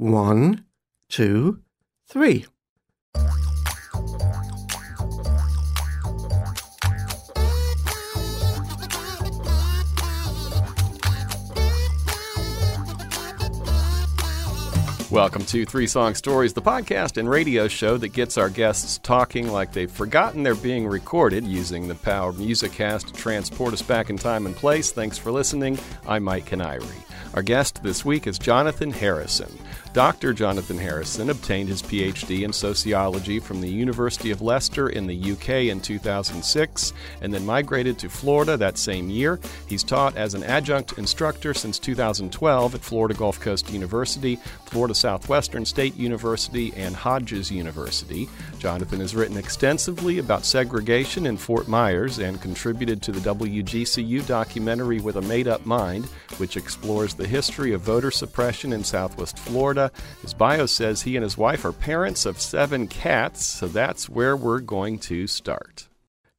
One, two, three. Welcome to Three Song Stories, the podcast and radio show that gets our guests talking like they've forgotten they're being recorded using the power of Musicast to transport us back in time and place. Thanks for listening. I'm Mike Kiniry. Our guest this week is Jonathan Harrison. Dr. Jonathan Harrison obtained his PhD in sociology from the University of Leicester in the UK in 2006 and then migrated to Florida that same year. He's taught as an adjunct instructor since 2012 at Florida Gulf Coast University, Florida Southwestern State University, and Hodges University. Jonathan has written extensively about segregation in Fort Myers and contributed to the WGCU documentary With a Made Up Mind, which explores the history of voter suppression in Southwest Florida. His bio says he and his wife are parents of seven cats, so that's where we're going to start.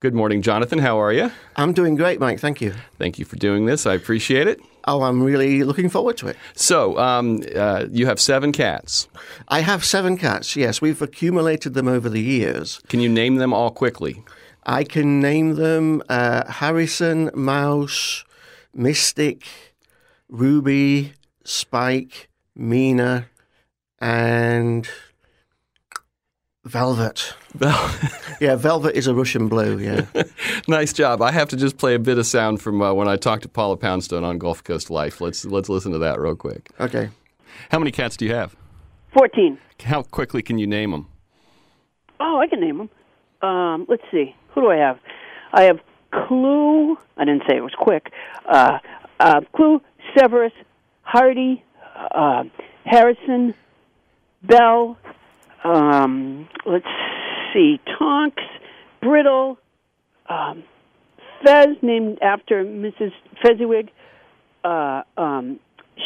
Good morning, Jonathan. How are you? I'm doing great, Mike. Thank you. Thank you for doing this. I appreciate it. Oh, I'm really looking forward to it. So, um, uh, you have seven cats. I have seven cats, yes. We've accumulated them over the years. Can you name them all quickly? I can name them uh, Harrison, Mouse, Mystic, Ruby, Spike, Mina, and Velvet. Vel- Yeah, Velvet is a Russian blue, yeah. nice job. I have to just play a bit of sound from uh, when I talked to Paula Poundstone on Gulf Coast Life. Let's let's listen to that real quick. Okay. How many cats do you have? 14. How quickly can you name them? Oh, I can name them. Um, let's see. Who do I have? I have Clue. I didn't say it was quick. Uh, uh, Clue, Severus, Hardy, uh, Harrison, Bell. Um, let's see. Tonks, Brittle, um, Fez, named after Mrs. Fezziwig. Uh, um,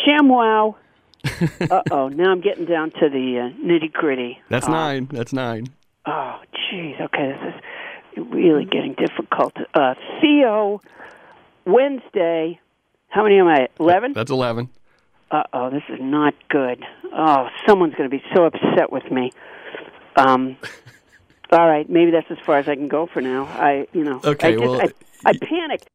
ShamWow. uh oh, now I'm getting down to the uh, nitty gritty. That's nine. That's nine. Oh, jeez. Okay, this is really getting difficult. Uh, Theo, Wednesday. How many am I? Eleven. That's eleven. Uh oh, this is not good. Oh, someone's going to be so upset with me. Um. all right, maybe that's as far as I can go for now. I, you know, Okay, I just, well, I, I panicked.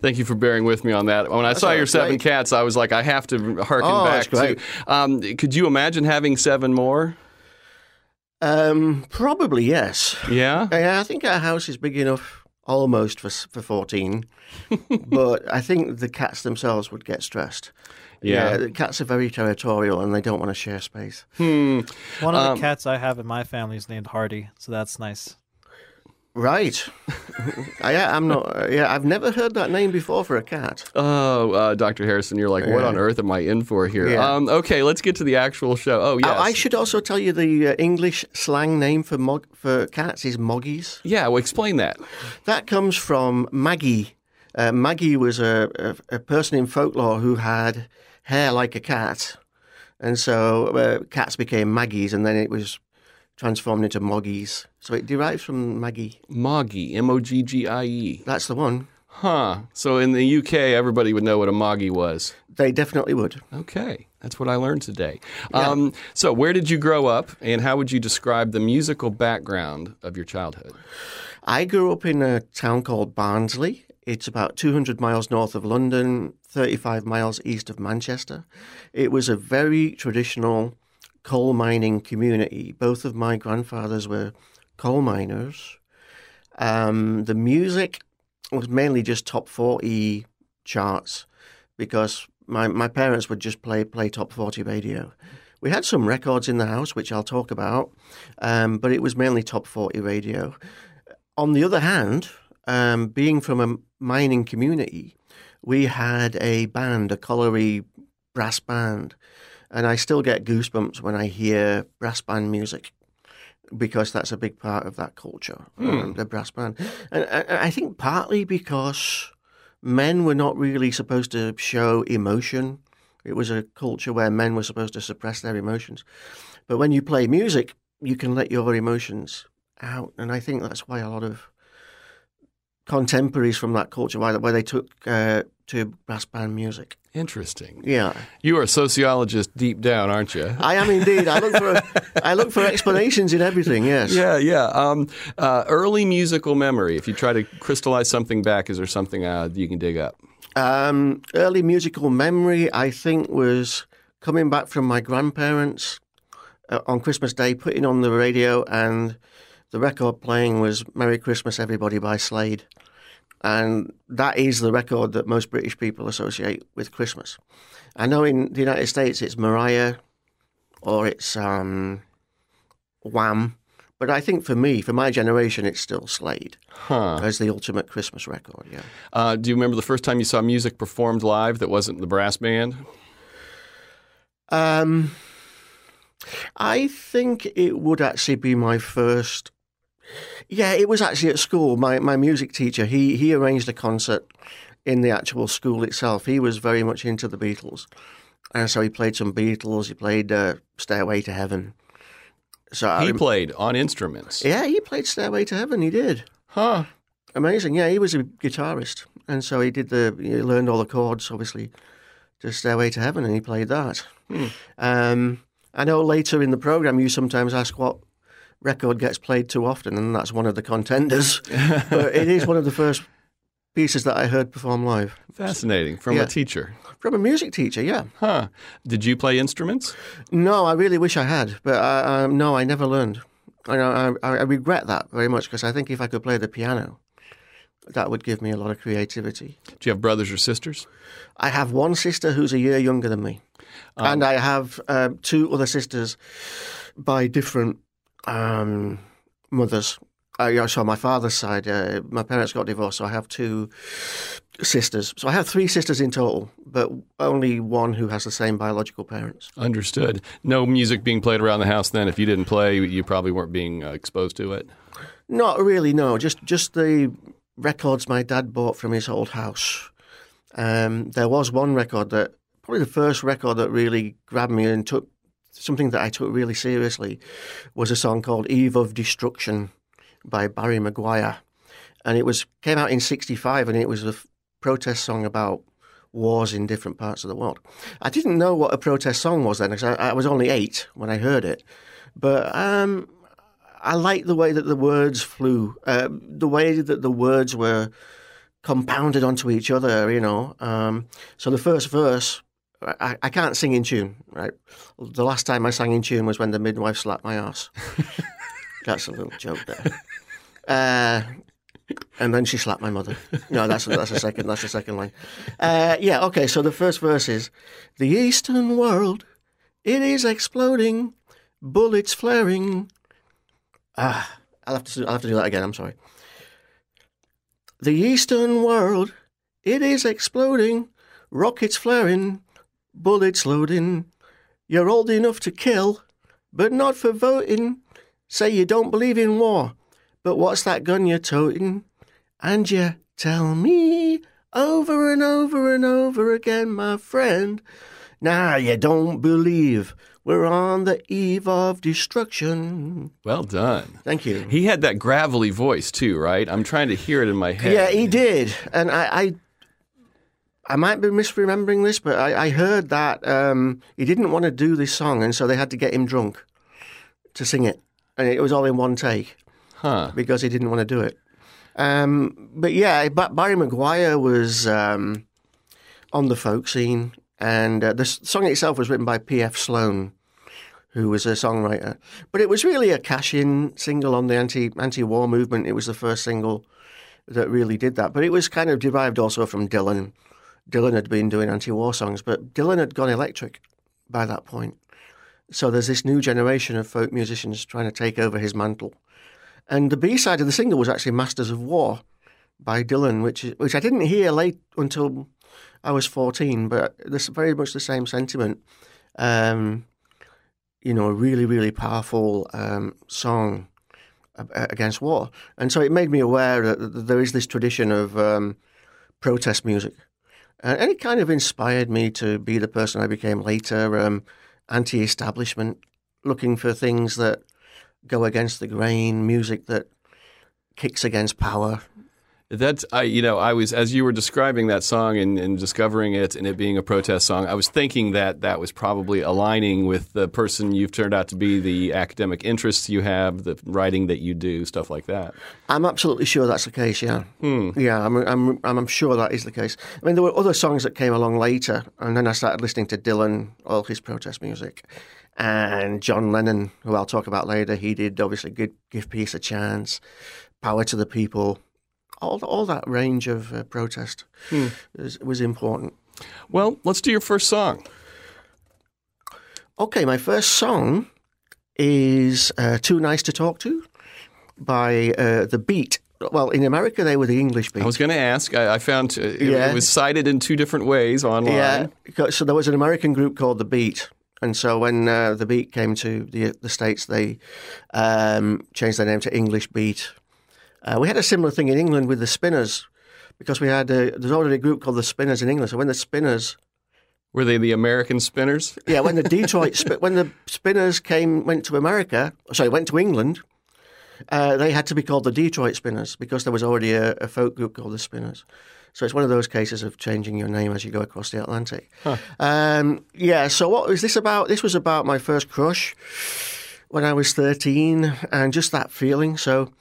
Thank you for bearing with me on that. When I saw all your right. seven cats, I was like, I have to harken Oh, back that's great. to. Um, could you imagine having seven more? Um, probably yes. Yeah. Yeah, I think our house is big enough almost for for 14. but I think the cats themselves would get stressed. Yeah. the cats are very territorial and they don't want to share space. Hmm. One of Um, the cats I have in my family is named Hardy, so that's nice. Right. I, I'm not. Yeah, I've never heard that name before for a cat. Oh, uh, Dr. Harrison, you're like, what Yeah. on earth am I in for here? Yeah. Um, okay, let's get to the actual show. Oh, yes. I, I should also tell you the uh, English slang name for mog- for cats is moggies. Yeah, well, explain that. That comes from Maggie. Uh, Maggie was a, a, a person in folklore who had hair like a cat. And so uh, cats became Maggies, and then it was transformed into Moggies. So it derives from Maggie. Moggy, M O G G I E. That's the one. Huh. So in the UK, everybody would know what a moggy was. They definitely would. Okay, that's what I learned today. Um, so, where did you grow up, and how would you describe the musical background of your childhood? I grew up in a town called Barnsley. It's about 200 miles north of London, 35 miles east of Manchester. It was a very traditional coal mining community. Both of my grandfathers were coal miners. Um, the music was mainly just top 40 charts because my, my parents would just play, play top 40 radio. We had some records in the house, which I'll talk about, um, but it was mainly top 40 radio. On the other hand, um, being from a mining community, we had a band, a colliery brass band, and I still get goosebumps when I hear brass band music because that's a big part of that culture, um, the brass band. And I think partly because men were not really supposed to show emotion. It was a culture where men were supposed to suppress their emotions. But when you play music, you can let your emotions out. And I think that's why a lot of contemporaries from that culture where, where they took uh, to brass band music. Interesting. Yeah, You are a sociologist deep down, aren't you? I am indeed. I look for I look for explanations in everything. Yes. Yeah, yeah. Um, uh, early musical memory. If you try to crystallize something back, is there something uh, you can dig up? Um, early musical memory, I think, was coming back from my grandparents uh, on Christmas Day, putting on the radio, and the record playing was "Merry Christmas, Everybody" by Slade, and that is the record that most British people associate with Christmas. I know in the United States it's Mariah or it's um, Wham, but I think for me, for my generation, it's still Slade Huh. as the ultimate Christmas record. Yeah. Uh, do you remember the first time you saw music performed live that wasn't the brass band? Um, I think it would actually be my first. Yeah, it was actually at school. My my music teacher he he arranged a concert in the actual school itself. He was very much into the Beatles, and so he played some Beatles. He played uh, "Stairway to Heaven." So He rem- played on instruments. yeah, he played "Stairway to Heaven." He did. Huh. Amazing. Yeah, he was a guitarist, and so he did the. He learned all the chords, obviously, to "Stairway to Heaven," and he played that. Um, I know later in the program you sometimes ask what record gets played too often, and that's one of the contenders. but it is one of the first pieces that I heard perform live Fascinating. From Yeah. a teacher. from a music teacher. Yeah. Huh. Did you play instruments? No, I really wish I had, but I, um, no, I never learned. I, I, I regret that very much because I think if I could play the piano, that would give me a lot of creativity. Do you have brothers or sisters? I have one sister who's a year younger than me, and I have um, two other sisters by different um, mothers. Uh, yeah, so my father's side, uh, my parents got divorced, so I have two sisters. So I have three sisters in total, but only one who has the same biological parents. Understood. No music being played around the house then. If you didn't play, you probably weren't being uh, exposed to it. Not really, no. Just just the records my dad bought from his old house. Um, there was one record that probably the first record that really grabbed me and took something that I took really seriously was a song called "Eve of Destruction" by Barry McGuire, and it was came out in '65, and it was a protest song about wars in different parts of the world. I didn't know what a protest song was then because I, I was only eight when I heard it, but um, I liked the way that the words flew, uh, the way that the words were compounded onto each other, you know. Um, so the first verse, I, I can't sing in tune, right? The last time I sang in tune was when the midwife slapped my ass. that's a little joke there. Uh, and then she slapped my mother. No, that's that's a second. That's a second line. Uh, yeah. Okay. So the first verse is, "The Eastern world, it is exploding, bullets flaring, Ah, I'll have to I'll have to do that again. I'm sorry. The Eastern world, it is exploding, rockets flaring, bullets loading. You're old enough to kill, but not for voting. Say you don't believe in war, but what's that gun you're toting? And you tell me over and over and over again, my friend. Nah, you don't believe. We're on the eve of destruction. Well done. Thank you. He had that gravelly voice too, right? I'm trying to hear it in my head. Yeah, he did, and I, I, I might be misremembering this, but I, I heard that um, he didn't want to do this song, and so they had to get him drunk to sing it, and it was all in one take Huh. because he didn't want to do it. Um, but yeah, Barry McGuire was um, on the folk scene, and uh, the song itself was written by P.F. Sloan, who was a songwriter. But it was really a cash-in single on the anti anti-war movement. It was the first single that really did that. But it was kind of derived also from Dylan. Dylan had been doing anti-war songs, but Dylan had gone electric by that point. So there's this new generation of folk musicians trying to take over his mantle. And the B side of the single was actually Masters of War by Dylan, which which I didn't hear late until I was 14, but this very much the same sentiment. Um, you know, a really, really powerful um, song against war. And so it made me aware that that there is this tradition of um, protest music. Uh, and it kind of inspired me to be the person I became later, um, anti establishment, looking for things that go against the grain, music that kicks against power. That's I you know I was as you were describing that song and, and discovering it and it being a protest song I was thinking that that was probably aligning with the person you've turned out to be the academic interests you have the writing that you do stuff like that I'm absolutely sure that's the case. Yeah, hmm. yeah, I'm, I'm, I'm sure that is the case. I mean, there were other songs that came along later, and then I started listening to Dylan, all his protest music, and John Lennon, who I'll talk about later. He did obviously give, give peace a chance, power to the people, all all that range of uh, protest was, was important. well let's do your first song Okay, my first song is uh, "Too Nice to Talk To" by uh, the Beat. Well, in America, they were the English Beat. I was going to ask I, I found uh, it, Yeah. it was cited in two different ways online Yeah, so there was an American group called the Beat, and so when uh, the Beat came to the the states, they um, changed their name to English Beat. Uh, we had a similar thing in England with the Spinners, because we had a, there's already a group called the Spinners in England. So when the Spinners, were they the American Spinners yeah, when the Detroit when the Spinners came went to America, sorry, went to England. Uh, they had to be called the Detroit Spinners because there was already a, a folk group called the Spinners. So it's one of those cases of changing your name as you go across the Atlantic. Um, yeah. So what was this about? This was about my first crush when I was thirteen, and just that feeling. So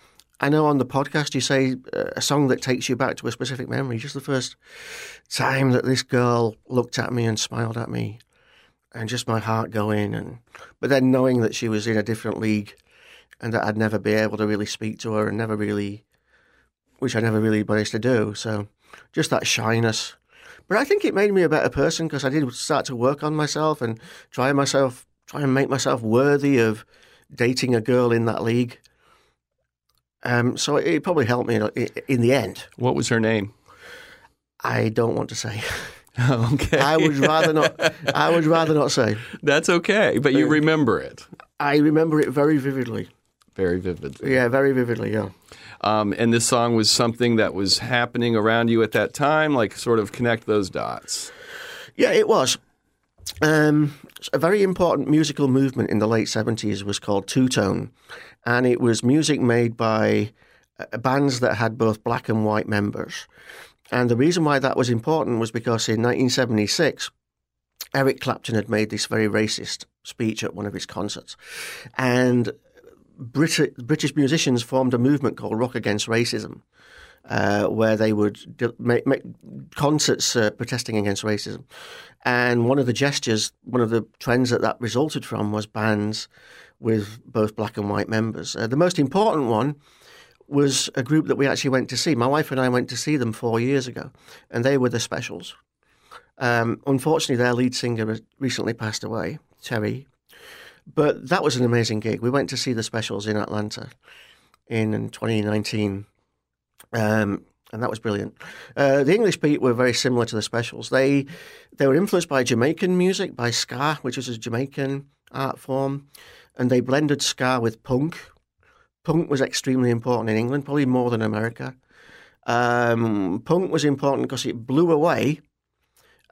I know on the podcast you say uh, a song that takes you back to a specific memory. Just the first time that this girl looked at me and smiled at me, and just my heart going, and but then knowing that she was in a different league, and that I'd never be able to really speak to her, and never really, which I never really managed to do. So just that shyness. But I think it made me a better person because I did start to work on myself and try myself, try and make myself worthy of dating a girl in that league. Um, so it, probably helped me in, in the end. what was her name I don't want to say. okay I would rather not. I would rather not say. that's okay but you remember it I remember it very vividly. very vividly Yeah, very vividly. Yeah. Um, and this song was something that was happening around you at that time, like sort of connect those dots. Yeah, it was. Um, a very important musical movement in the late 70s was called two tone, and it was music made by uh, bands that had both black and white members. And the reason why that was important was because in 1976, Eric Clapton had made this very racist speech at one of his concerts. And Brit- British musicians formed a movement called Rock Against Racism, uh, where they would make, make concerts uh, protesting against racism. And one of the gestures, one of the trends that that resulted from was bands with both black and white members. Uh, the most important one was a group that we actually went to see. My wife and I went to see them four years ago, and they were the Specials. Um, unfortunately, their lead singer recently passed away, Terry. But that was an amazing gig. We went to see the Specials in Atlanta in 2019, um, and that was brilliant. Uh, the English Beat were very similar to the Specials. They they were influenced by Jamaican music, by ska, which is a Jamaican art form, and they blended ska with punk. Punk was extremely important in England, probably more than America. Um, punk was important because it blew away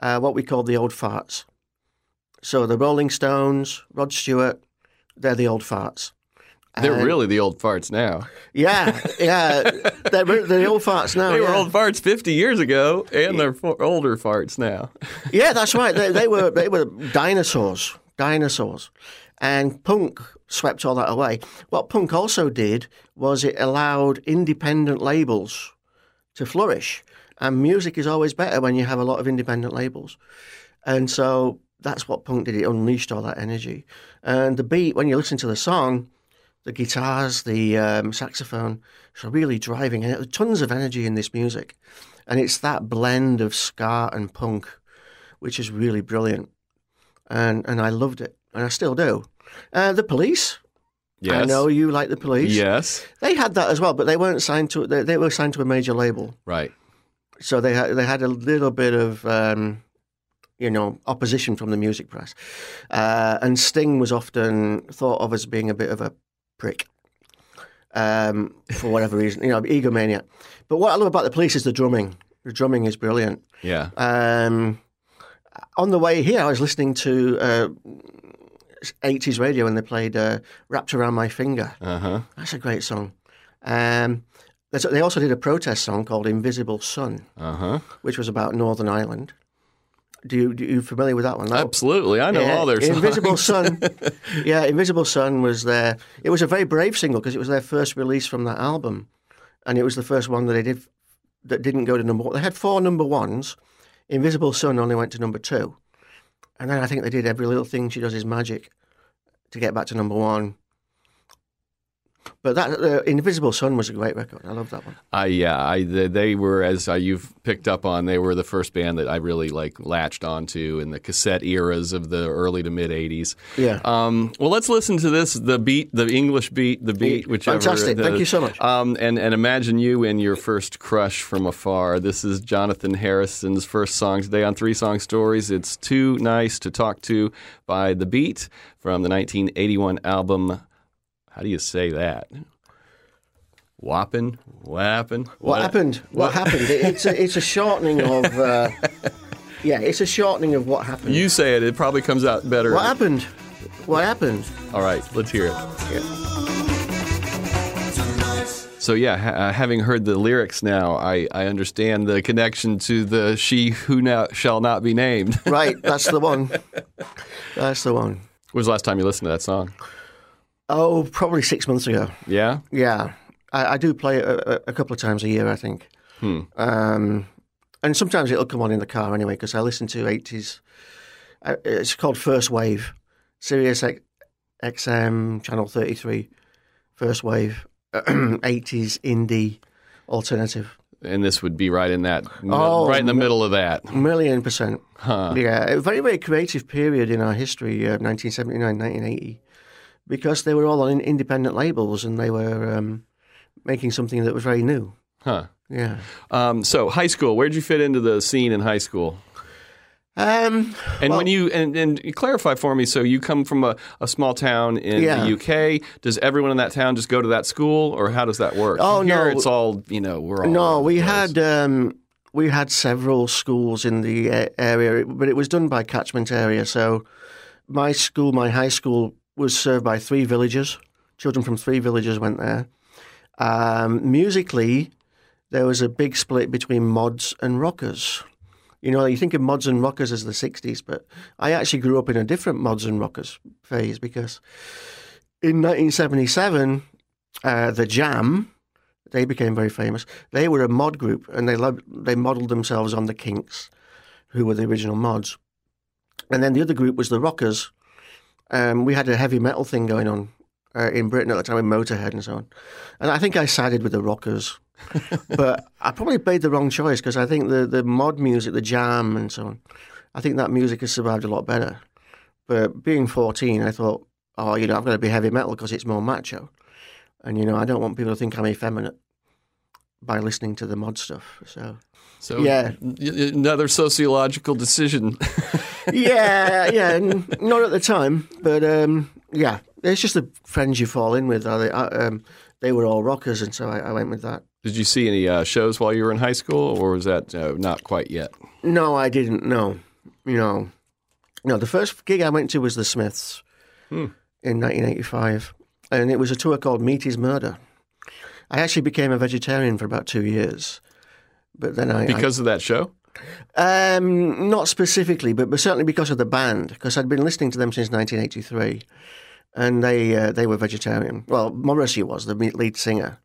uh, what we called the old farts. So the Rolling Stones, Rod Stewart, they're the old farts. They're And- really the old farts now. Yeah, yeah. they're, they're the old farts now. They were yeah. old farts 50 years ago, and they're fo- older farts now. Yeah, that's right. They, they were they were dinosaurs, dinosaurs, and punk swept all that away. What punk also did was it allowed independent labels to flourish, and music is always better when you have a lot of independent labels, and so that's what punk did. It unleashed all that energy, and the beat when you listen to the song. The guitars, the um, saxophone, so really driving it. Tons of energy in this music, and it's that blend of ska and punk which is really brilliant. And and I loved it, and I still do. Uh, the police. Yes. I know you like the police. Yes. They had that as well, but they weren't signed to. They, they were signed to a major label, Right. so they had they had a little bit of. Um, you know, opposition from the music press, uh, and Sting was often thought of as being a bit of a prick, um, for whatever reason. You know, egomaniac. But what I love about the police is the drumming. The drumming is brilliant. Yeah. Um, on the way here, I was listening to uh, 80s radio and they played uh, Wrapped Around My Finger. Uh huh. That's a great song. Um, They also did a protest song called "Invisible Sun," Uh huh. which was about Northern Ireland. Do you do you familiar with that one? That- Absolutely, I know Yeah, all their songs. Invisible Sun. yeah, Invisible Sun was their. It was a very brave single because it was their first release from that album, and it was the first one that they did that didn't go to number one. They had four number ones. Invisible Sun only went to number two, and then I think they did every little thing she does is magic to get back to number one. But that uh, Invisible Sun was a great record. I love that one. I yeah, I they, they were as uh, you've picked up on. They were the first band that I really like latched onto in the cassette eras of the early to mid '80s. Yeah. Um, well, let's listen to this. The beat, the English beat, the beat, whichever. Fantastic. the- Thank you so much. Um, and and imagine you and your first crush from afar. This is Jonathan Harrison's first song today on Three Song Stories. It's too nice to talk to by the Beat from the 1981 album. How do you say that? Whoppin', whappin', What, happened? What, happened? It's a, it's a shortening of. Uh, yeah, it's a shortening of what happened. You say it. It probably comes out better. what happened? What happened? All right, let's hear it. So yeah, ha- uh, having heard the lyrics now, I, I understand the connection to the "She Who now shall not be named." Right, that's the one. That's the one. was the last time you listened to that song? Oh, probably six months ago. Yeah. Yeah, I, I do play it a, a- couple of times a year, I think. Um, and sometimes it'll come on in the car anyway because I listen to eighties. Uh, it's called First Wave, Sirius X- XM channel thirty three, First Wave, eighties indie alternative. And this would be right in that, Oh, right in the middle of that. Million percent. Huh. Yeah, a very, very creative period in our history, uh, 1979, 1980, because they were all on independent labels and they were um, making something that was very new. Huh. Yeah. Um, so high school, where'd you fit into the scene in high school? Um, And well, when you and, and clarify for me, so you come from a, a small town in Yeah. the UK. Does everyone in that town just go to that school, or how does that work? Oh, Here no. it's all you know. We're all no, we had um, we had several schools in the uh, area, but it was done by catchment area. So my school, my high school, was served by three villages. Children from three villages went there. Um, musically, there was a big split between mods and rockers. You know, you think of mods and rockers as the 60s, but I actually grew up in a different mods and rockers phase because in 1977, uh, the Jam, they became very famous. They were a mod group and they loved, they modelled themselves on the Kinks, who were the original mods. And then the other group was the Rockers. Um, we had a heavy metal thing going on uh, in Britain at the time with Motorhead and so on. And I think I sided with the Rockers. but I probably made the wrong choice because I think the, the mod music, the jam and so on, I think that music has survived a lot better. But being 14, I thought, oh, you know, I've got to be heavy metal because it's more macho. And, you know, I don't want people to think I'm effeminate by listening to the mod stuff. So, So Yeah. y- y- another sociological decision. yeah, yeah, n- not at the time, but um, yeah, it's just the friends you fall in with. Are they, uh, um, they were all rockers, and so I, I went with that. Did you see any uh, shows while you were in high school, or was that uh, not quite yet? No, I didn't. No, you know, no. The first gig I went to was the Smiths in 1985, and it was a tour called Meat Is Murder. I actually became a vegetarian for about two years, but then I I- Because of that show? Um, not specifically, but, but certainly because of the band, because I'd been listening to them since 1983, and they uh, they were vegetarian. Well, Morrissey was the lead singer,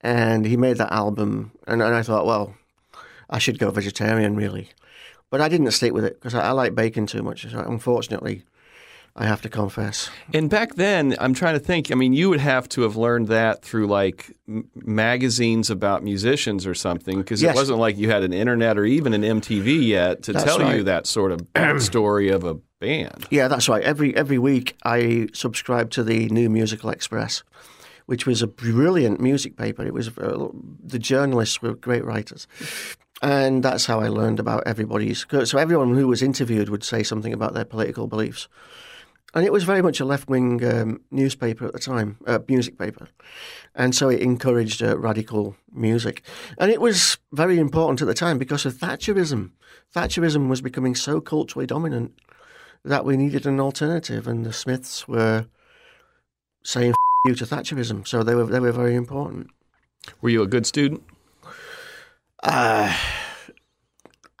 and he made that album, and, and I thought, well, I should go vegetarian, really, but I didn't stick with it because I, I like bacon too much. So unfortunately, I have to confess. And back then, I'm trying to think. I mean, you would have to have learned that through like m- magazines about musicians or something, because Yes. it wasn't like you had an internet or even an MTV yet to That's tell you that sort of story of a band. Yeah, that's right. Every every week I subscribed to the New Musical Express, which was a brilliant music paper. It was uh, the journalists were great writers, and that's how I learned about everybody's. So everyone who was interviewed would say something about their political beliefs, and it was very much a left wing um, newspaper at the time, uh, music paper, and so it encouraged uh, radical music, and it was very important at the time because of Thatcherism. Thatcherism was becoming so culturally dominant that we needed an alternative, and the Smiths were saying F- you to Thatcherism, so they were they were very important. Were you a good student?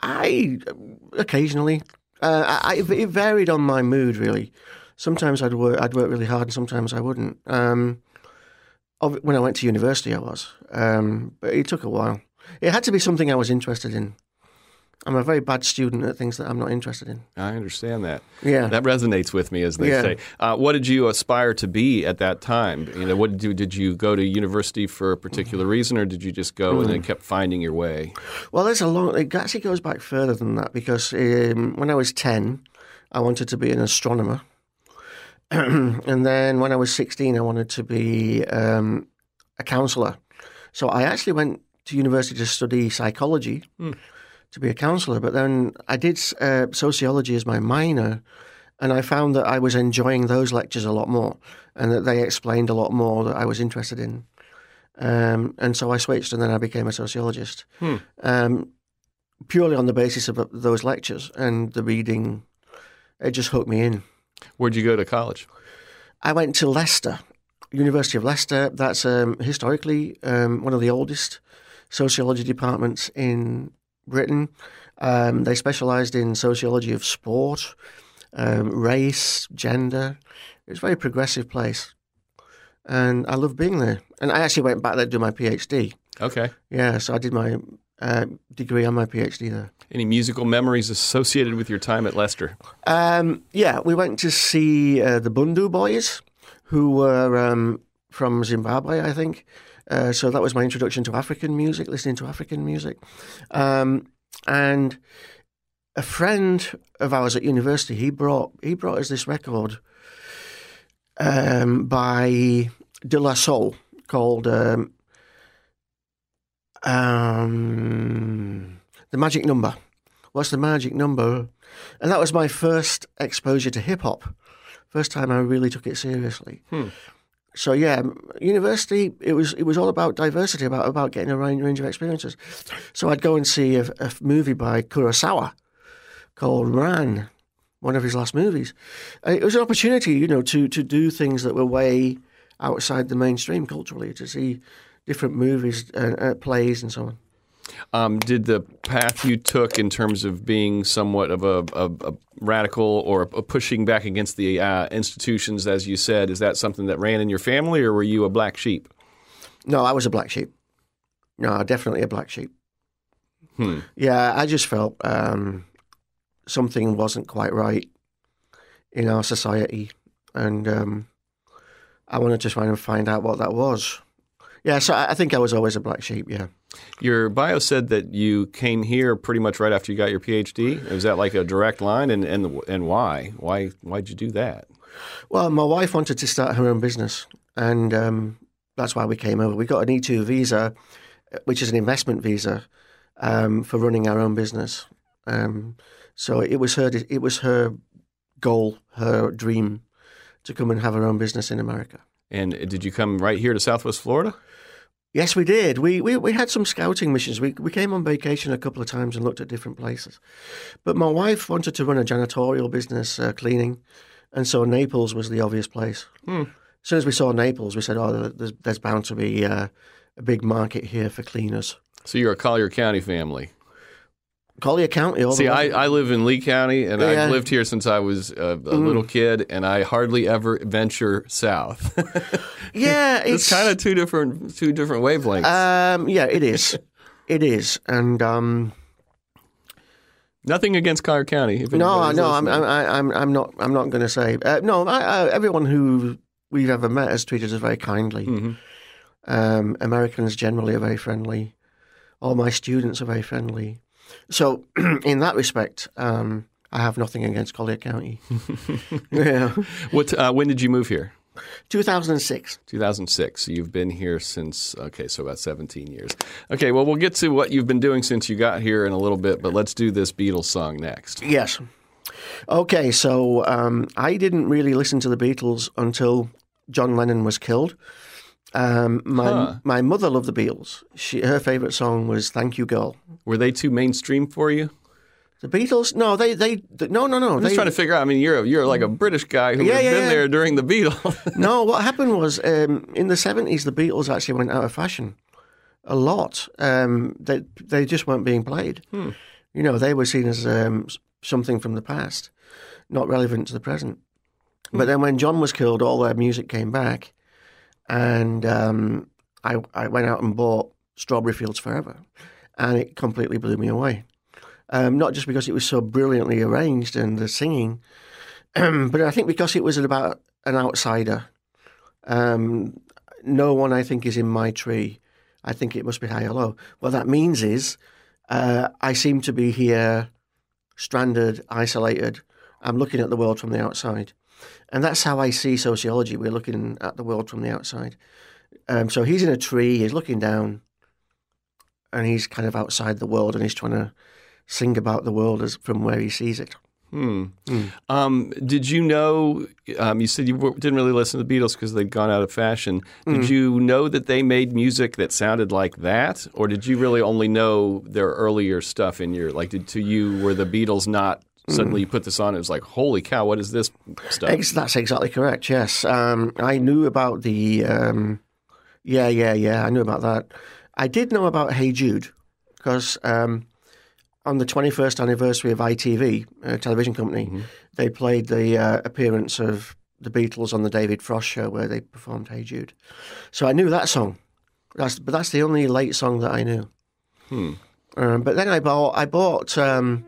I occasionally. Uh, I, it varied on my mood, really. Sometimes I'd work, I'd work really hard, and sometimes I wouldn't. Um, when I went to university, I was, um, but it took a while. It had to be something I was interested in. I'm a very bad student at things that I'm not interested in. I understand that. Yeah. That resonates with me, as they Yeah. say. Uh, what did you aspire to be at that time? You know, what did you did you go to university for a particular reason, or did you just go and then kept finding your way? Well, there's a long. It actually goes back further than that because um, when I was ten, I wanted to be an astronomer, and then when I was sixteen, I wanted to be um, a counsellor. So I actually went to university to study psychology to be a counsellor, but then I did uh, sociology as my minor. And I found that I was enjoying those lectures a lot more, and that they explained a lot more that I was interested in. Um, and so I switched, and then I became a sociologist um, purely on the basis of uh, those lectures and the reading. It just hooked me in. Where'd you go to college? I went to Leicester, University of Leicester. That's um, historically um, one of the oldest sociology departments in Britain. Um, they specialised in sociology of sport, um, race, gender. It's a very progressive place, and I love being there. And I actually went back there to do my PhD. Okay. Yeah, so I did my uh, degree and my PhD there. Any musical memories associated with your time at Leicester? Um, yeah, we went to see uh, the Bhundu Boys, who were um, from Zimbabwe, I think. Uh, so that was my introduction to African music, listening to African music. Um, and a friend of ours at university, he brought he brought us this record um, by De La Soul called um, The Magic Number. What's the magic number? And that was my first exposure to hip hop. First time I really took it seriously. So yeah, university it was it was all about diversity, about about getting a range, range of experiences. So I'd go and see a, a movie by Kurosawa called Ran, one of his last movies. Uh, It was an opportunity, you know, to to do things that were way outside the mainstream culturally, to see different movies, uh, uh, plays, and so on. Um, did the path you took in terms of being somewhat of a, a, a radical or a pushing back against the uh, institutions, as you said, is that something that ran in your family, or were you a black sheep? No, I was a black sheep. No, definitely a black sheep. Hmm. Yeah, I just felt um, something wasn't quite right in our society, and um, I wanted to try and find out what that was. Yeah, so I think I was always a black sheep. Yeah. Your bio said that you came here pretty much right after you got your PhD. Was that like a direct line, and and and why? Why why'd you do that? Well, my wife wanted to start her own business, and um, that's why we came over. We got an E2 visa, which is an investment visa um, for running our own business. Um, so it was her. It was her goal, her dream, to come and have her own business in America. And did you come right here to Southwest Florida? Yes, we did. We, we we had some scouting missions. We we came on vacation a couple of times and looked at different places. But my wife wanted to run a janitorial business, uh, cleaning, and so Naples was the obvious place. As soon as we saw Naples, we said, "Oh, there's, there's bound to be uh, a big market here for cleaners." So you're a Collier County family. Collier County. All the See, I, I live in Lee County, and Yeah. Mm. I've lived here since I was a, a little kid, and I hardly ever venture south. yeah, it's it's kind of two different two different wavelengths. Um, yeah, it is. It is, and um, Nothing against Collier County. if no, no, I'm. I'm, I'm, I'm not, I'm not going to say. Uh, no, I, I, everyone who we've ever met has treated us very kindly. Mhm. Um, Americans generally are very friendly. All my students are very friendly. So, in that respect, um, I have nothing against Collier County. yeah, What? Uh, when did you move here? 2006. 2006. So you've been here since, okay, so about 17 years. Okay, well, we'll get to what you've been doing since you got here in a little bit, but let's do this Beatles song next. Yes. Okay, so um, I didn't really listen to the Beatles until John Lennon was killed. Um, my Huh. my mother loved the Beatles. She her favorite song was "Thank You, Girl." Were they too mainstream for you? The Beatles? No, they they th- no no no. I'm they, just trying to figure out. I mean, you're you're like a British guy who Yeah, yeah, been yeah. there during the Beatles. no, what happened was um, in the seventies, the Beatles actually went out of fashion. a lot. Um, they they just weren't being played. You know, they were seen as um, something from the past, not relevant to the present. But then when John was killed, all their music came back, and um, I I went out and bought Strawberry Fields Forever, and it completely blew me away. Um, not just because it was so brilliantly arranged and the singing, but I think because it was about an outsider. Um, no one, I think, is in my tree. I think it must be high or low. What that means is uh, I seem to be here, stranded, isolated. I'm looking at the world from the outside. And that's how I see sociology. We're looking at the world from the outside. Um, so he's in a tree, he's looking down, and he's kind of outside the world and he's trying to sing about the world as from where he sees it. Hmm. Um, did you know? Um, you said you didn't really listen to the Beatles because they'd gone out of fashion. Did you know that they made music that sounded like that, or did you really only know their earlier stuff in your like? Did to you were the Beatles not suddenly you put this on? It was like, holy cow, what is this stuff? Ex- that's exactly correct. Yes, um, I knew about the. Um, yeah, yeah, yeah. I knew about that. I did know about Hey Jude because um, on the 21st anniversary of ITV, a television company, they played the uh, appearance of the Beatles on the David Frost show where they performed Hey Jude. So I knew that song. That's but that's the only late song that I knew. Um, but then I bought I bought um,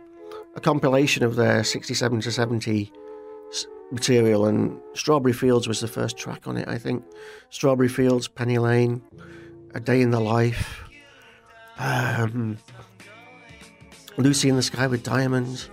a compilation of their 67 to 70 material, and Strawberry Fields was the first track on it, I think. Strawberry Fields, Penny Lane, A Day in the Life, um, Lucy in the Sky with Diamonds.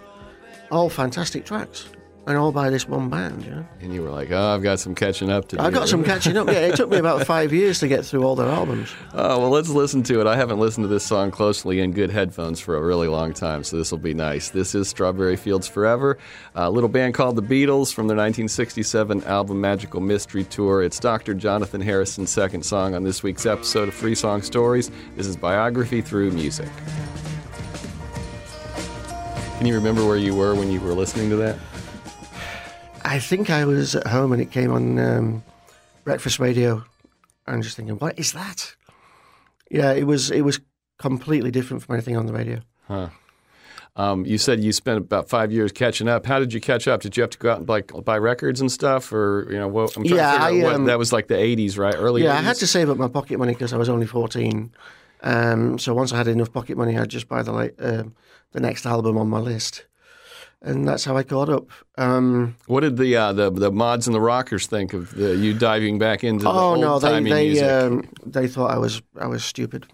All fantastic tracks, and all by this one band, you know. And you were like, oh, I've got some catching up to do. I got some catching up. Yeah, it took me about five years to get through all their albums. Oh, well, let's listen to it. I haven't listened to this song closely in good headphones for a really long time, so this will be nice. This is Strawberry Fields Forever, a little band called The Beatles from their 1967 album Magical Mystery Tour. It's Dr. Jonathan Harrison's second song on this week's episode of Three Song Stories. This is Biography Through Music. Can you remember where you were when you were listening to that? I think I was at home and it came on um, breakfast radio. I'm just thinking, what is that? Yeah, it was it was completely different from anything on the radio. Um, you said you spent about five years catching up. How did you catch up? Did you have to go out and buy, buy records and stuff, or you know, what, I'm trying Yeah, to figure out I, what, um, that was like the '80s, right? Early. Yeah, I had to save up my pocket money because I was only 14. Um, so once I had enough pocket money, I'd just buy the late, um, the next album on my list, and that's how I caught up. Um, What did the uh, the the mods and the rockers think of the, you diving back into the oh no, they they um, they thought I was I was stupid.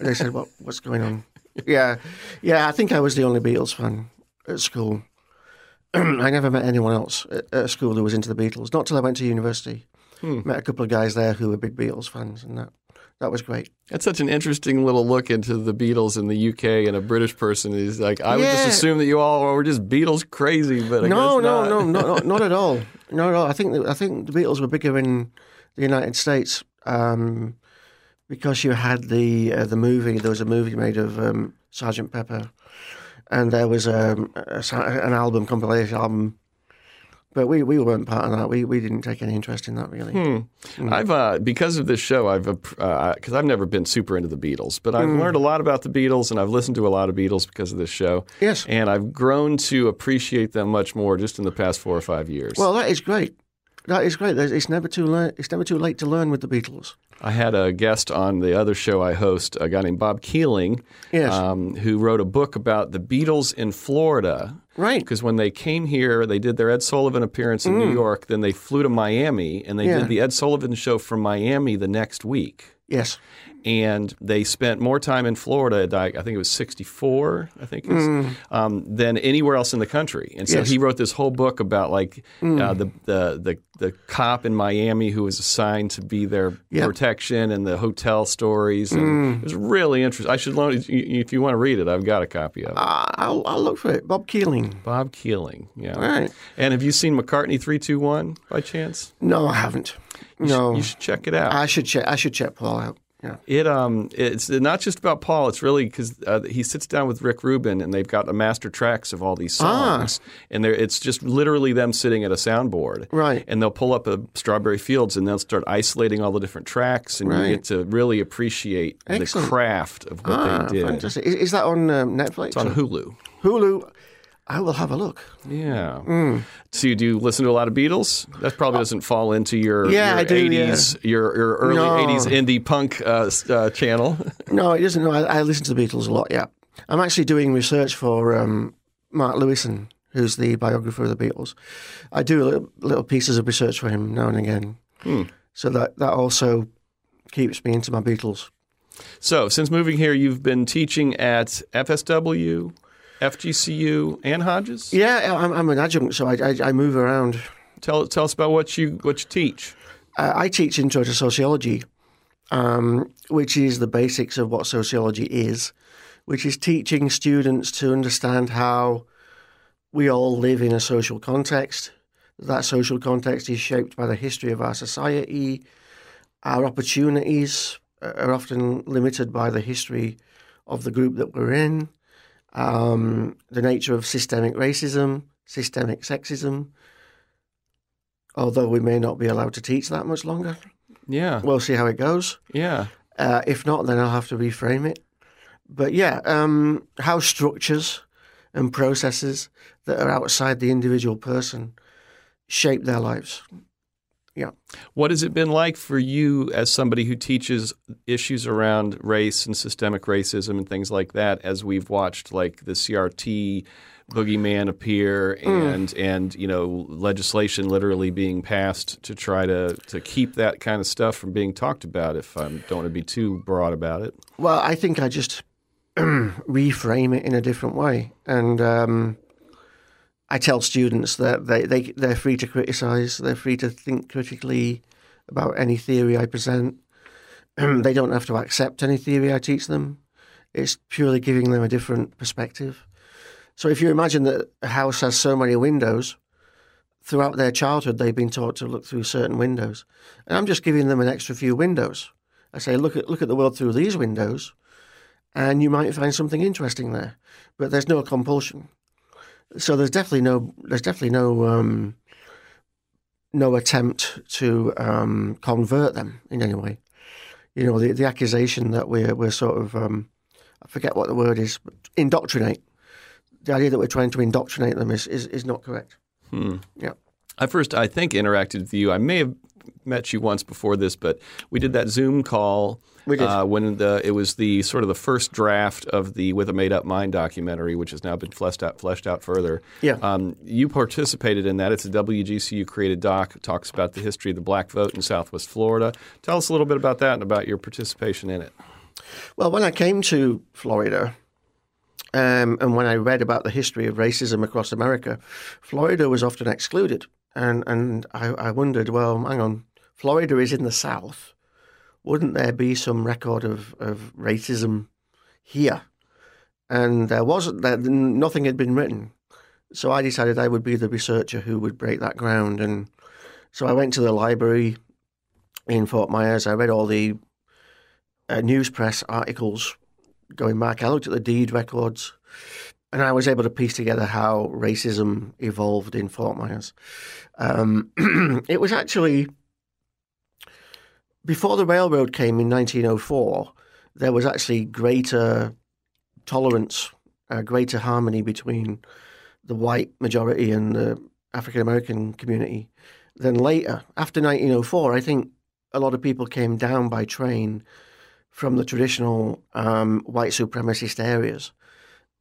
they said, "What what's going on?" Yeah, yeah. I think I was the only Beatles fan at school. I never met anyone else at, at school who was into the Beatles. Not till I went to university. Hmm. Met a couple of guys there who were big Beatles fans, and that that was great. That's such an interesting little look into the Beatles in the UK, and a British person is like, I would just assume that you all were just Beatles crazy, but I no, guess no, not. no, no, not, not at all. Not at all. I think I think the Beatles were bigger in the United States um, because you had the uh, the movie. There was a movie made of um, Sergeant Pepper, and there was um, a, an album compilation album. But we, we weren't part of that. We we didn't take any interest in that really. Hmm. I've uh, because of this show, I've because I've never been super into the Beatles, but. I've learned a lot about the Beatles, and I've listened to a lot of Beatles because of this show. Yes. and I've grown to appreciate them much more just in the past four or five years. Well, that is great. That is great. It's never too late. It's never too late to learn with the Beatles. I had a guest on the other show I host, a guy named Bob Kealing, Yes. um, who wrote a book about the Beatles in Florida. Right. Because when they came here, they did their Ed Sullivan appearance in New York. Then they flew to Miami, and they Mm. Yeah. did the Ed Sullivan show from Miami the next week. Yes. And they spent more time in Florida. I think it was 64, I think, was, um, than anywhere else in the country. And so Mm. Yes. Mm. he wrote this whole book about like uh, the, the the the cop in Miami who was assigned to be their Yeah. protection and the hotel stories. And Mm. It was really interesting. I should loan it if you want to read it. I've got a copy of it. Uh, I'll, I'll look for it. Bob Kealing. Bob Kealing, yeah. Right. And have you seen McCartney 321 by chance? No, I haven't. No. You should check it out. I should check. I should check Paul out. Yeah. It um it's not just about Paul. It's really because uh, he sits down with Rick Rubin and they've got the master tracks of all these Ah. songs, and they're, it's just literally them sitting at a soundboard, Right. And they'll pull up a Strawberry Fields and they'll start isolating all the different tracks, and Right. you get to really appreciate Excellent. the craft of what Ah, they did. fantastic. Is, that on um, Netflix? It's on Hulu. Hulu. I will have a look. Yeah. Mm. So you do listen to a lot of Beatles? That probably doesn't fall into your, Yeah, your do, 80s, your, your early No. 80s indie punk uh, uh, channel. No, it doesn't. No, I, I listen to the Beatles a lot. Yeah, I'm actually doing research for um, Mark Lewisohn, who's the biographer of the Beatles. I do little, little pieces of research for him now and again. Hmm. So that that also keeps me into my Beatles. So, since moving here, you've been teaching at FSW, FGCU, and Hodges. Yeah, I'm, I'm an adjunct, so I, I, I move around. Tell tell us about what you what you teach. Uh, I teach intro to sociology, um, which is the basics of what sociology is, which is teaching students to understand how we all live in a social context. That social context is shaped by the history of our society. Our opportunities are often limited by the history of the group that we're in, um, the nature of systemic racism, systemic sexism. Although we may not be allowed to teach that much longer, Yeah, we'll see how it goes. yeah, Uh, if not, then I'll have to reframe it. But yeah, um, how structures and processes that are outside the individual person shape their lives. What has it been like for you as somebody who teaches issues around race and systemic racism and things like that? As we've watched, like the CRT boogeyman appear, and and you know legislation literally being passed to try to to keep that kind of stuff from being talked about. If I don't want to be too broad about it. Well, I think I just reframe it in a different way. And um, I tell students that they, they, they're free to criticize, they're free to think critically about any theory I present. they don't have to accept any theory I teach them. It's purely giving them a different perspective. So if you imagine that a house has so many windows, throughout their childhood they've been taught to look through certain windows. And I'm just giving them an extra few windows. I say, look at look at the world through these windows, and you might find something interesting there. But there's no compulsion. So there's definitely no there's definitely no um, no attempt to um, convert them in any way. You know, the the accusation that we're we're sort of um, I forget what the word is, but indoctrinate. The idea that we're trying to indoctrinate them is is, is not correct. Hmm. Yeah. I first, I think, interacted with you. I may have met you once before this, but we did that Zoom call. We did. Uh, when the it was the sort of the first draft of the With a Made Up Mind documentary, which has now been fleshed out fleshed out further. Yeah. Um, you participated in that. It's a WGCU created doc. It talks about the history of the black vote in Southwest Florida. Tell us a little bit about that and about your participation in it. Well, when I came to Florida, um, and when I read about the history of racism across America, Florida was often excluded. And, and I, I wondered, well, hang on, Florida is in the South. Wouldn't there be some record of, of racism here? And there wasn't, there, nothing had been written. So I decided I would be the researcher who would break that ground. And so I went to the library in Fort Myers. I read all the uh, news press articles going back. I looked at the deed records, and I was able to piece together how racism evolved in Fort Myers. Um, it was actually before the railroad came in 1904. There was actually greater tolerance, uh, greater harmony between the white majority and the African American community than later. After 1904, I think a lot of people came down by train from the traditional um, white supremacist areas,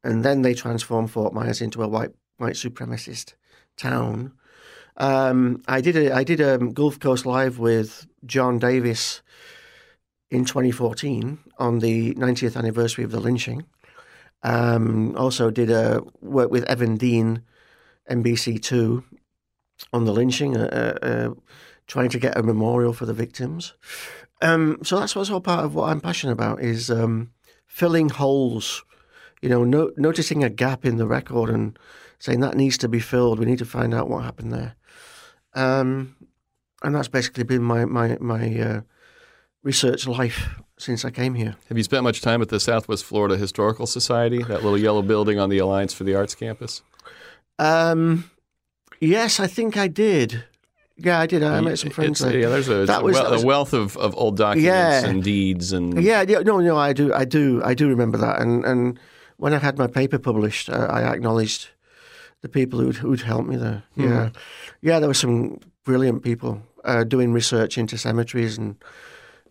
and then they transformed Fort Myers into a white white supremacist town. Um, I did a I did a Gulf Coast Live with John Davis in 2014 on the 90th anniversary of the lynching. Um, also did a work with Evan Dean, NBC Two, on the lynching, uh, uh, trying to get a memorial for the victims. Um, so that's what's all part of what I'm passionate about is um, filling holes. You know, no, noticing a gap in the record and saying that needs to be filled. We need to find out what happened there. Um, and that's basically been my my my uh, research life since I came here. Have you spent much time at the Southwest Florida Historical Society, that little yellow building on the Alliance for the Arts campus? Um, yes, I think I did. Yeah, I did. I met some friends there. Yeah, there's a, That a was- wel- that was- a wealth of, of old documents Yeah. and deeds and Yeah, yeah, no, no, I do, I do, I do remember that. And and when I had my paper published, uh, I acknowledged the people who'd who'd helped me there. Yeah, yeah, there were some brilliant people uh, doing research into cemeteries and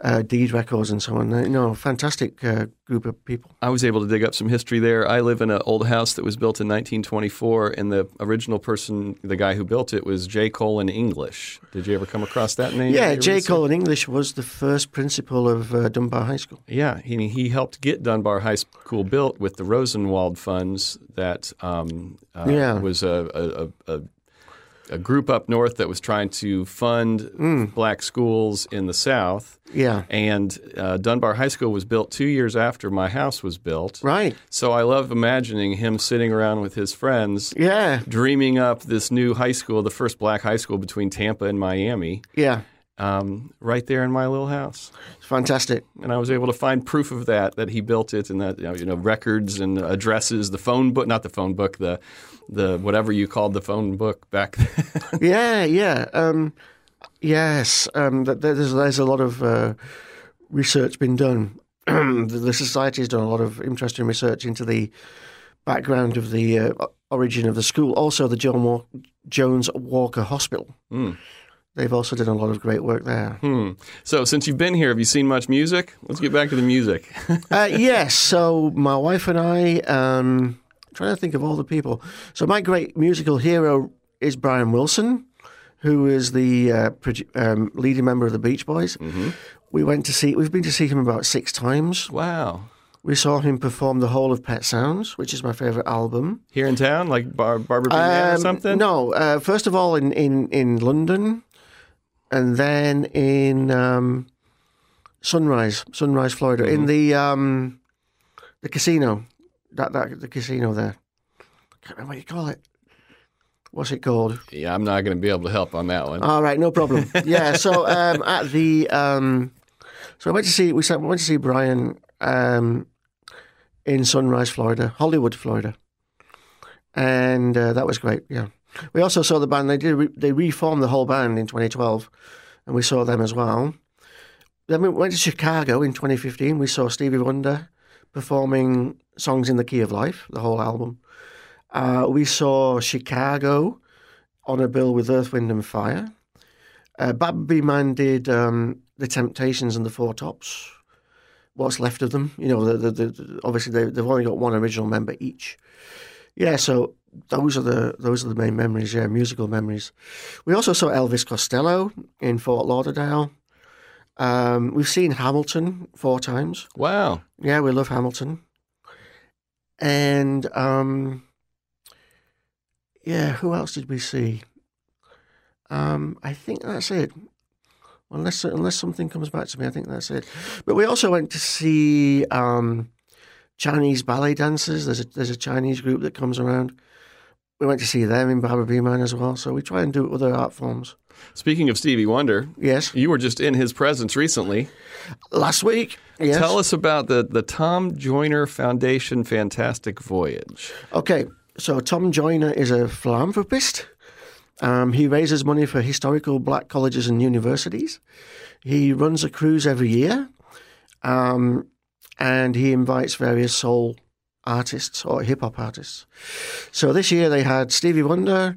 uh, deed records and so on. You know, fantastic uh, group of people. I was able to dig up some history there. I live in an old house that was built in 1924, and the original person, the guy who built it, was J. Colin English. Did you ever come across that name? Yeah, J. research? Colin English was the first principal of uh, Dunbar High School. Yeah, he, he helped get Dunbar High School built with the Rosenwald funds. That um, uh, Yeah. was a, a, a, a group up north that was trying to fund Mm. black schools in the South. Yeah, And uh, Dunbar High School was built two years after my house was built. right. So I love imagining him sitting around with his friends, Yeah, dreaming up this new high school, the first black high school between Tampa and Miami, yeah, um, right there in my little house. it's fantastic. And I was able to find proof of that, that he built it, and that you know, you know records and addresses, the phone book, not the phone book, the the whatever you called the phone book back then. yeah, yeah. Um, yes, um, th- th- there's there's a lot of uh, research been done. the, the society has done a lot of interesting research into the background of the uh, origin of the school. Also, the John Wa- Jones Walker Hospital. Mm. They've also done a lot of great work there. Hmm. So since you've been here, have you seen much music? Let's get back to the music. uh, yes. So my wife and I, um, trying to think of all the people. So my great musical hero is Brian Wilson, who is the uh, produ- um, leading member of the Beach Boys. We went to see. We've been to see him about six times. wow. We saw him perform the whole of Pet Sounds, which is my favorite album. Here in town, like Bar- Barbara B. Mann or Um, something? No, uh, first of all in, in, in London, and then in um, Sunrise, Sunrise, Florida, Mm-hmm. in the um, the casino, that that the casino there. can't remember what you call it. What's it called? Yeah, I'm not going to be able to help on that one. All right, no problem. yeah, so um, at the um, so I went to see we went to see Brian um, in Sunrise, Florida, Hollywood, Florida, and uh, that was great. Yeah, we also saw the band. They did re- they reformed the whole band in 2012, and we saw them as well. Then we went to Chicago in 2015. We saw Stevie Wonder performing songs in the key of life, the whole album. Uh, we saw Chicago on a bill with Earth, Wind and Fire. Uh, Babby Man did um, The Temptations and the Four Tops. What's left of them? You know, the, the, the, obviously they, they've only got one original member each. Yeah, so those are the those are the main memories. Yeah, musical memories. We also saw Elvis Costello in Fort Lauderdale. Um, we've seen Hamilton four times. Wow. Yeah, we love Hamilton. And um, yeah, who else did we see? Um, I think that's it. Unless unless something comes back to me, I think that's it. But we also went to see um, Chinese ballet dancers. There's a there's a Chinese group that comes around. We went to see them in Barbara B Mann as well. So we try and do other art forms. Speaking of Stevie Wonder, Yes, you were just in his presence recently. last week. Yes. Tell us about the, the Tom Joyner Foundation Fantastic Voyage. Okay, so Tom Joyner is a philanthropist. Um, he raises money for historical black colleges and universities. He runs a cruise every year, um, and he invites various soul artists or hip hop artists. So this year they had Stevie Wonder,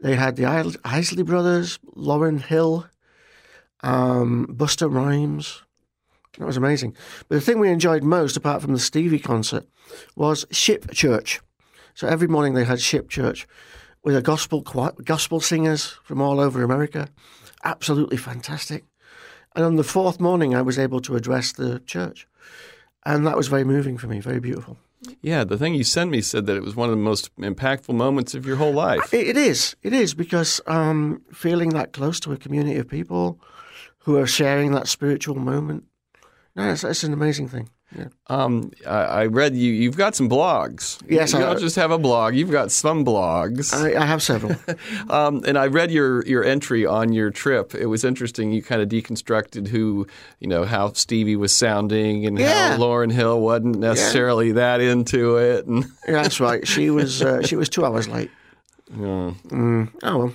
they had the Isley Brothers, Lauryn Hill, um, Busta Rhymes. That was amazing. But the thing we enjoyed most, apart from the Stevie concert, was Ship Church. So every morning they had Ship Church with a gospel gospel singers from all over America. Absolutely fantastic. And on the fourth morning, I was able to address the church. And that was very moving for me, very beautiful. Yeah, the thing you sent me said that it was one of the most impactful moments of your whole life. It, is. It is because um, feeling that close to a community of people who are sharing that spiritual moment, no, it's, it's an amazing thing. Um, I, I read you. You've got some blogs. Yes, you I- don't just have a blog. You've got some blogs. I, I have several. Um, and I read your your entry on your trip. It was interesting. You kind of deconstructed who, you know, how Stevie was sounding and Yeah. how Lauryn Hill wasn't necessarily that into it. And Yeah, that's right. She was uh, she was two hours late. Yeah. Mm, oh well,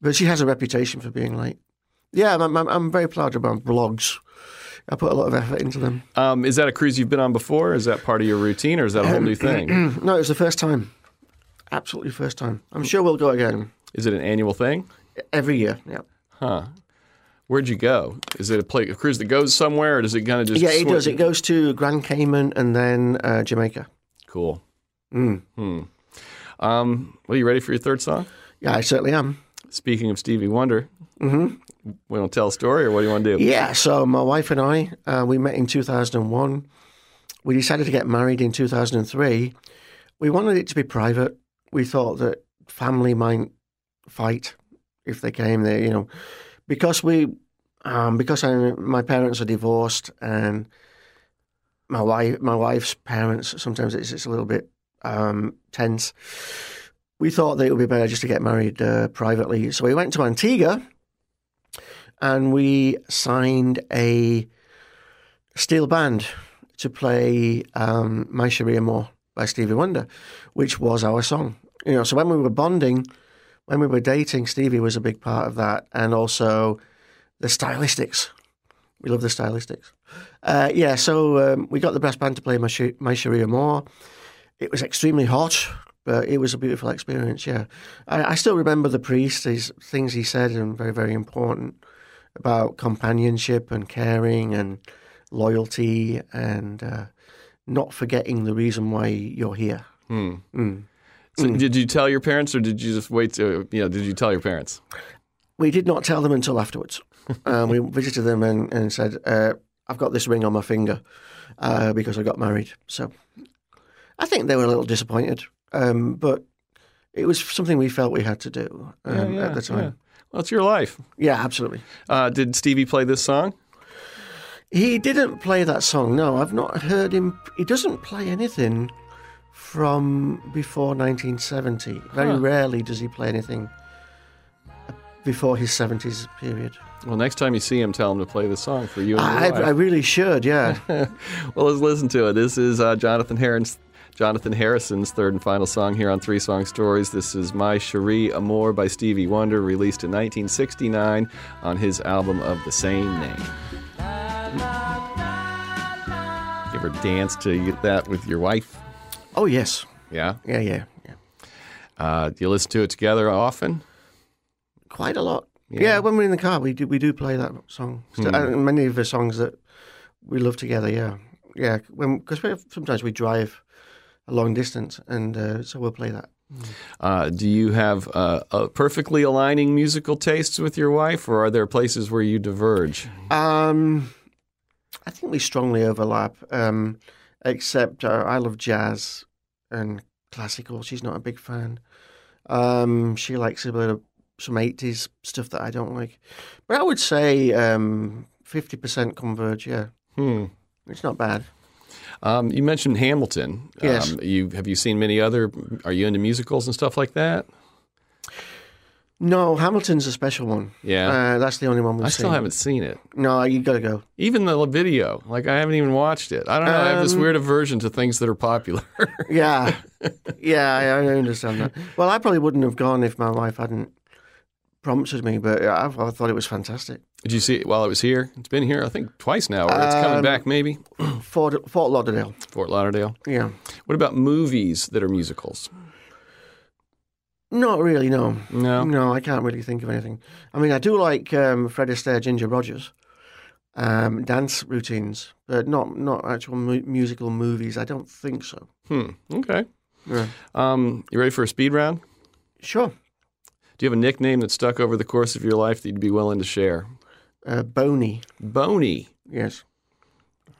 but she has a reputation for being late. Yeah, I'm, I'm, I'm very proud of my blogs. I put a lot of effort into them. um, is that a cruise you've been on before? Is that part of your routine, or is that a whole new thing? no, it was the first time. Absolutely first time. I'm sure we'll go again Is it an annual thing? every year. Yeah, Huh. Where'd you go? Is it a, play, a cruise that goes somewhere, or does it kind of just? yeah, it does. It goes to Grand Cayman and then uh, Jamaica. Cool. Mm. Hmm. Um, well, you ready for your third song? Yeah, I certainly am. Speaking of Stevie Wonder, hmm we want to tell a story, or what do you want to do? Yeah, so my wife and I, uh, we met in 2001. We decided to get married in 2003. We wanted it to be private. We thought that family might fight if they came there, you know, because we, um, because I, my parents are divorced and my wife, my wife's parents, sometimes it's, it's a little bit um, tense. We thought that it would be better just to get married uh, privately. So we went to Antigua and we signed a steel band to play um, My Cherie Amour by Stevie Wonder, which was our song. You know, so when we were bonding, when we were dating, Stevie was a big part of that, and also the stylistics. We love the stylistics. Uh, yeah, so um, we got the brass band to play My, Sh- My Cherie Amour. It was extremely hot, but it was a beautiful experience. Yeah, I, I still remember the priest, his things he said, and very, very important about companionship and caring and loyalty and uh, not forgetting the reason why you're here. Hmm. Mm. So Did you tell your parents, or did you just wait to? You know, did you tell your parents? We did not tell them until afterwards. um, we visited them and, and said, uh, I've got this ring on my finger uh, because I got married. So I think they were a little disappointed, um, but it was something we felt we had to do um, Yeah, at the time. yeah. Well, it's your life. Yeah, absolutely. Uh, did Stevie play this song? He didn't play that song. No, I've not heard him. He doesn't play anything from before 1970. Very Huh. rarely does he play anything before his 70s period. Well, next time you see him, tell him to play the song for you and I. I really should, yeah. well, let's listen to it. This is uh, Jonathan Harrison's, Jonathan Harrison's third and final song here on Three Song Stories. This is My Cherie Amour by Stevie Wonder, released in 1969 on his album of the same name. You ever dance to that with your wife? oh, yes. Yeah. Yeah, yeah, yeah. Uh, do you listen to it together often? Quite a lot. Yeah. Yeah, when we're in the car, we do we do play that song. So- And many of the songs that we love together, yeah. Yeah, because sometimes we drive a long distance, and uh, so we'll play that. Uh, do you have uh, uh, perfectly aligning musical tastes with your wife, or are there places where you diverge? Um, I think we strongly overlap, um, except uh, I love jazz and classical. She's not a big fan. Um, she likes a bit of some 80s stuff that I don't like. But I would say um, 50% converge, yeah. Hmm. It's not bad. Um, you mentioned Hamilton. Yes. Um, you have you seen many other? Are you into musicals and stuff like that? No, Hamilton's a special one. Yeah. Uh, that's the only one we've I seen. still haven't seen it. No, you got to go. Even the video, like I haven't even watched it. I don't know. I have this Um, weird aversion to things that are popular. Yeah, yeah, I, I understand that. Well, I probably wouldn't have gone if my wife hadn't prompted me, but I, I thought it was fantastic. Did you see it while it was here? It's been here, I think, twice now, or it's coming Um, back maybe. Fort, Fort Lauderdale. Fort Lauderdale. Yeah. What about movies that are musicals? Not really, no. No. No, I can't really think of anything. I mean, I do like um, Fred Astaire, Ginger Rogers, um, dance routines, but not not actual mu- musical movies. I don't think so. Hmm. Okay. Yeah. Um, you ready for a speed round? Sure. Do you have a nickname that stuck over the course of your life that you'd be willing to share? Uh, Boney, Boney. yes.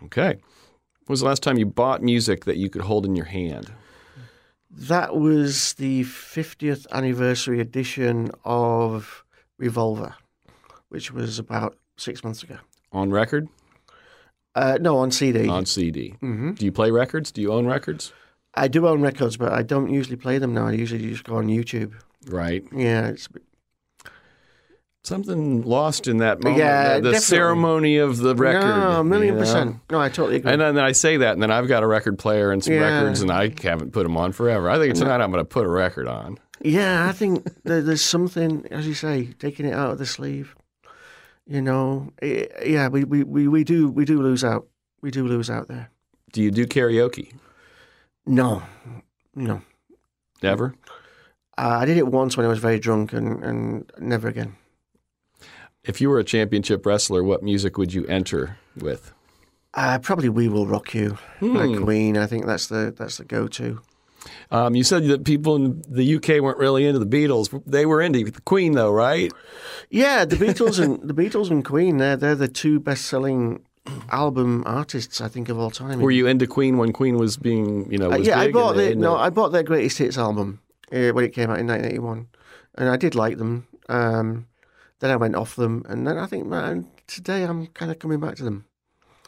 Okay. When was the last time you bought music that you could hold in your hand? That was the 50th anniversary edition of Revolver, which was about six months ago. On record? Uh, no, on CD. on CD. Mm-hmm. Do you play records? Do you own records? I do own records, but I don't usually play them now. I usually just go on YouTube. Right. Yeah, it's Something lost in that moment. Yeah, the, definitely. ceremony of the record. no, a million you know? percent. No, I totally agree. And then I say that, and then I've got a record player and some Yeah. records, and I haven't put them on forever. I think tonight I'm going to put a record on. Yeah, I think there, there's something, as you say, taking it out of the sleeve. You know, Eh, yeah, we, we, we, we do we do lose out. We do lose out there. Do you do karaoke? No, no. Never. Uh, I did it once when I was very drunk, and, and never again. If you were a championship wrestler, what music would you enter with? Uh, probably "We Will Rock You" by Hmm. Queen. I think that's the that's the go-to. Um, you said that people in the UK weren't really into the Beatles. They were into the Queen, though, right? Yeah, the Beatles and the Beatles and Queen. They're they're the two best-selling album artists I think of all time. Were you into Queen when Queen was being, you know, Uh, yeah, I bought the, no, I bought their greatest hits album uh, when it came out in 1981, and I did like them. Um, then I went off them, and then I think man, today I'm kind of coming back to them.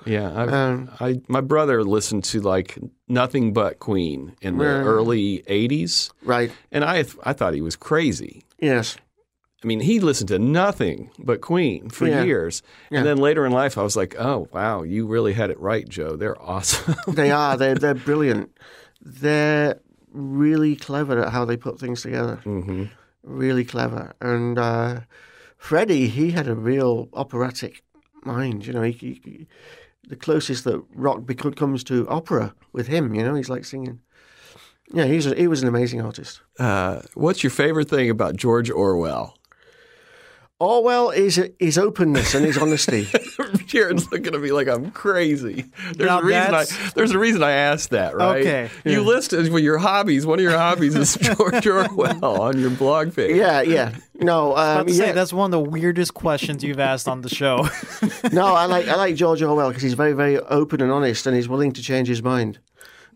yeah. Um, I my brother listened to like nothing but Queen in the Right. early '80s, right? and I I thought he was crazy. Yes. I mean, he listened to nothing but Queen for Yeah. years, Yeah. and then later in life, I was like, "Oh, wow, you really had it right, Joe. They're awesome." They are. They're they're brilliant. They're really clever at how they put things together. hmm Really clever. And uh, Freddie, he had a real operatic mind. You know, he, he, he- the closest that rock bec- comes to opera with him. You know, he's like singing. Yeah, he's a, he was an amazing artist. Uh, what's your favorite thing about George Orwell? Orwell is his openness and his honesty. Jared's looking at me like I'm crazy. There's Now a reason I there's a reason I asked that, right? Okay. You listed well, your hobbies. One of your hobbies is George Orwell on your blog page. yeah, yeah. No, I um, was about to say yeah. that's one of the weirdest questions you've asked on the show. no, I like I like George Orwell because he's very very open and honest, and he's willing to change his mind.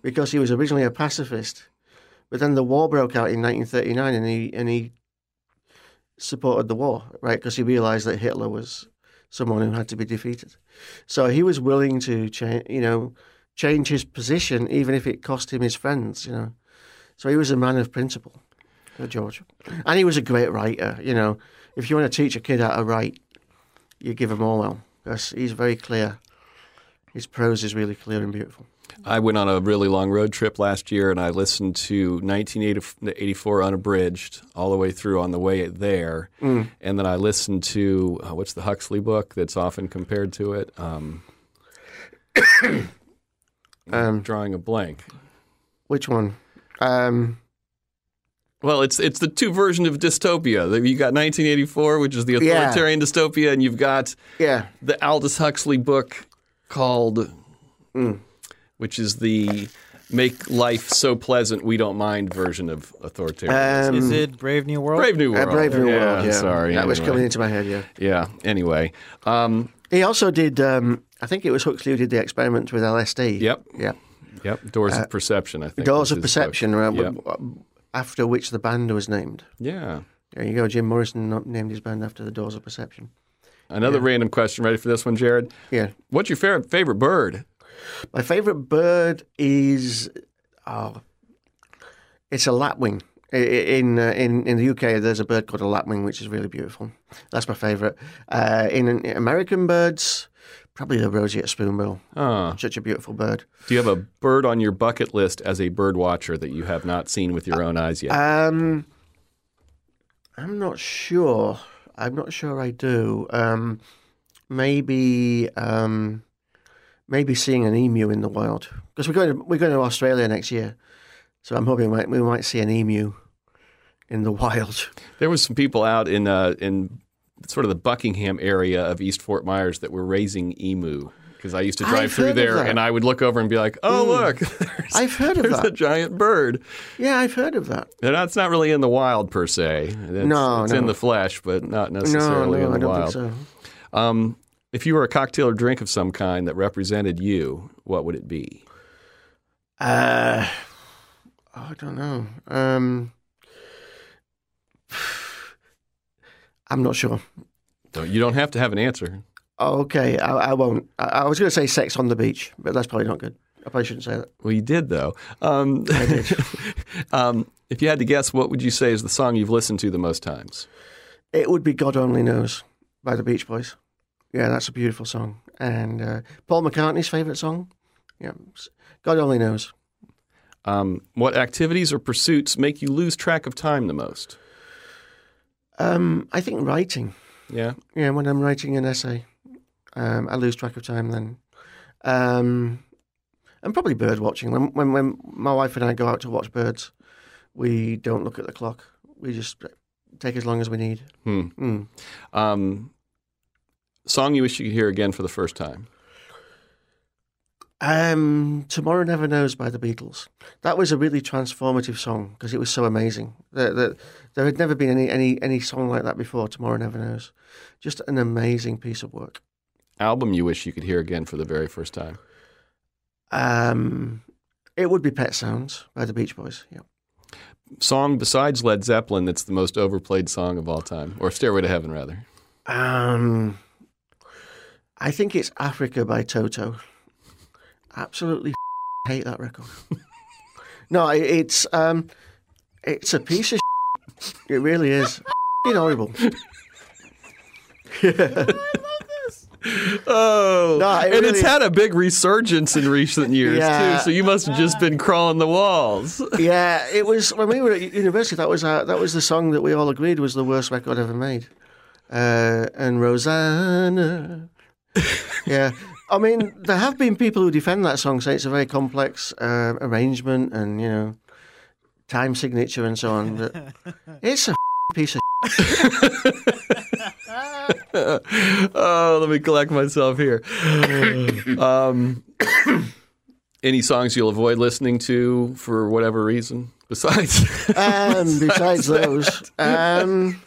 Because he was originally a pacifist, but then the war broke out in 1939, and he and he supported the war, right? Because he realized that Hitler was someone who had to be defeated. So he was willing to change, you know, change his position, even if it cost him his friends, you know. So he was a man of principle, uh, George, and he was a great writer. You know, if you want to teach a kid how to write, you give him Orwell because he's very clear. His prose is really clear and beautiful. I went on a really long road trip last year, and I listened to 1984 Unabridged all the way through on the way there, Mm. and then I listened to uh, what's the Huxley book that's often compared to it. Um, Um, drawing a blank. which one? Um, Well, it's it's the two version of dystopia. You got 1984, which is the Yeah. authoritarian dystopia, and you've got yeah, the Aldous Huxley book called, Mm. Which is the make life so pleasant we don't mind version of authoritarianism. um, Is it Brave New World? Brave New uh, World. Brave New yeah, World. Yeah, sorry. that was coming into my head. Yeah, Yeah. Anyway, um, he also did. Um, I think it was Huxley who did the experiments with LSD. yep, yeah. yep. Doors of Perception. I think. Uh, Doors of. Perception, uh, Yep. after which the band was named. Yeah. There you go. Jim Morrison named his band after the Doors of Perception. Another random question. Ready for this one, Jared? Yeah. What's your favorite favorite bird? My favourite bird is oh, it's a lapwing. In uh, in in the UK, there's a bird called a lapwing, which is really beautiful. That's my favourite. Uh, in, in American birds, probably the roseate spoonbill. Oh, Such a beautiful bird. do you have a bird on your bucket list as a bird watcher that you have not seen with your own eyes yet? Um, I'm not sure. I'm not sure I do. Um, maybe um, maybe seeing an emu in the wild because we're going to we're going to Australia next year, so I'm hoping we might, we might see an emu in the wild. There was some people out in uh, in sort of the Buckingham area of East Fort Myers that were raising emu because I used to drive I've through there and I would look over and be like, "Oh, look, I've heard of there's a that. giant bird." Yeah, I've heard of that. And that's not really in the wild per se. It's, No, it's no. in the flesh, but not necessarily no, in the I don't wild. think so. Um, if you were a cocktail or drink of some kind that represented you, what would it be? Uh, oh, I don't know. Um, I'm not sure. Don't, you don't have to have an answer. Okay, I, I won't. I, I was going to say sex on the beach, but that's probably not good. I probably shouldn't say that. Well, you did though. Um, I did. um, if you had to guess, what would you say is the song you've listened to the most times? It would be God Only Knows by the Beach Boys. Yeah, that's a beautiful song. And uh, Paul McCartney's favourite song. Yeah, God Only Knows. Um, what activities or pursuits make you lose track of time the most? Um, I think writing. Yeah. Yeah, when I'm writing an essay, um, I lose track of time then. Um, and probably bird watching. When, when when my wife and I go out to watch birds, we don't look at the clock. We just take as long as we need. Hmm. Mm. Um, song you wish you could hear again for the first time? Um, Tomorrow Never Knows by the Beatles. That was a really transformative song because it was so amazing. There, there, there had never been any, any, any song like that before, Tomorrow Never Knows. Just an amazing piece of work. Album you wish you could hear again for the very first time? Um, it would be Pet Sounds by the Beach Boys. Yeah. Song besides Led Zeppelin that's the most overplayed song of all time, or Stairway to Heaven, rather. Um, I think it's Africa by Toto. Absolutely f- hate that record. no, it's um, it's a piece of. Shit. It really is. F***ing horrible. Oh, No, it and it's had a big resurgence in recent years Yeah. too. So you must have just been crawling the walls. yeah, it was when we were at university. That was uh, that was the song that we all agreed was the worst record ever made. Uh, and Rosanna, yeah. I mean, there have been people who defend that song, say it's a very complex uh, arrangement and you know time signature and so on. But it's a piece of. oh, let me collect myself here. um, any songs you'll avoid listening to for whatever reason besides? Um, besides those, um,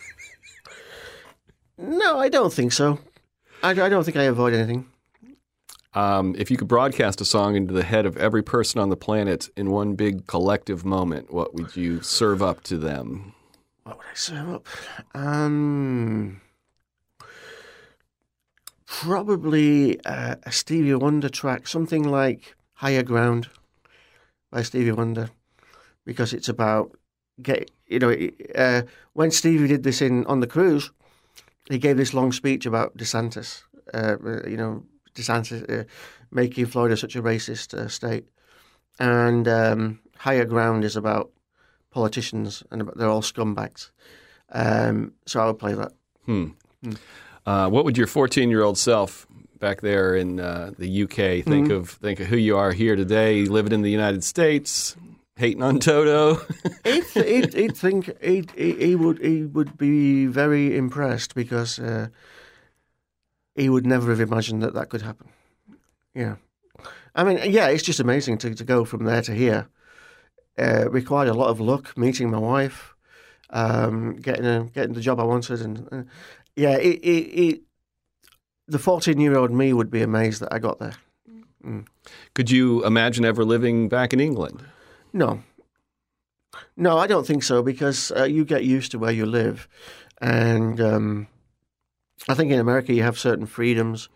no, I don't think so. I, I don't think I avoid anything. um, if you could broadcast a song into the head of every person on the planet in one big collective moment, what would you serve up to them? What would I serve up? Um, probably uh, a Stevie Wonder track, something like "Higher Ground" by Stevie Wonder, because it's about get you know uh, when Stevie did this in on the cruise, he gave this long speech about DeSantis, uh, you know DeSantis uh, making Florida such a racist uh, state, and um, "Higher Ground" is about politicians and about, they're all scumbags. Um, so I would play that. Hmm. Uh, what would your 14 year old self back there in uh, the UK think of? Think of who you are here today, living in the United States, hating on Toto. He'd, he'd, he'd think he'd, he, he would he would be very impressed because uh, he would never have imagined that that could happen. Yeah, I mean, yeah, it's just amazing to, to go from there to here. Uh, required a lot of luck, meeting my wife, um, getting a, getting the job I wanted, and uh, yeah, it, it, it, the fourteen year old me would be amazed that I got there. Could you imagine ever living back in England? No. No, I don't think so because uh, you get used to where you live. And um, I think in America you have certain freedoms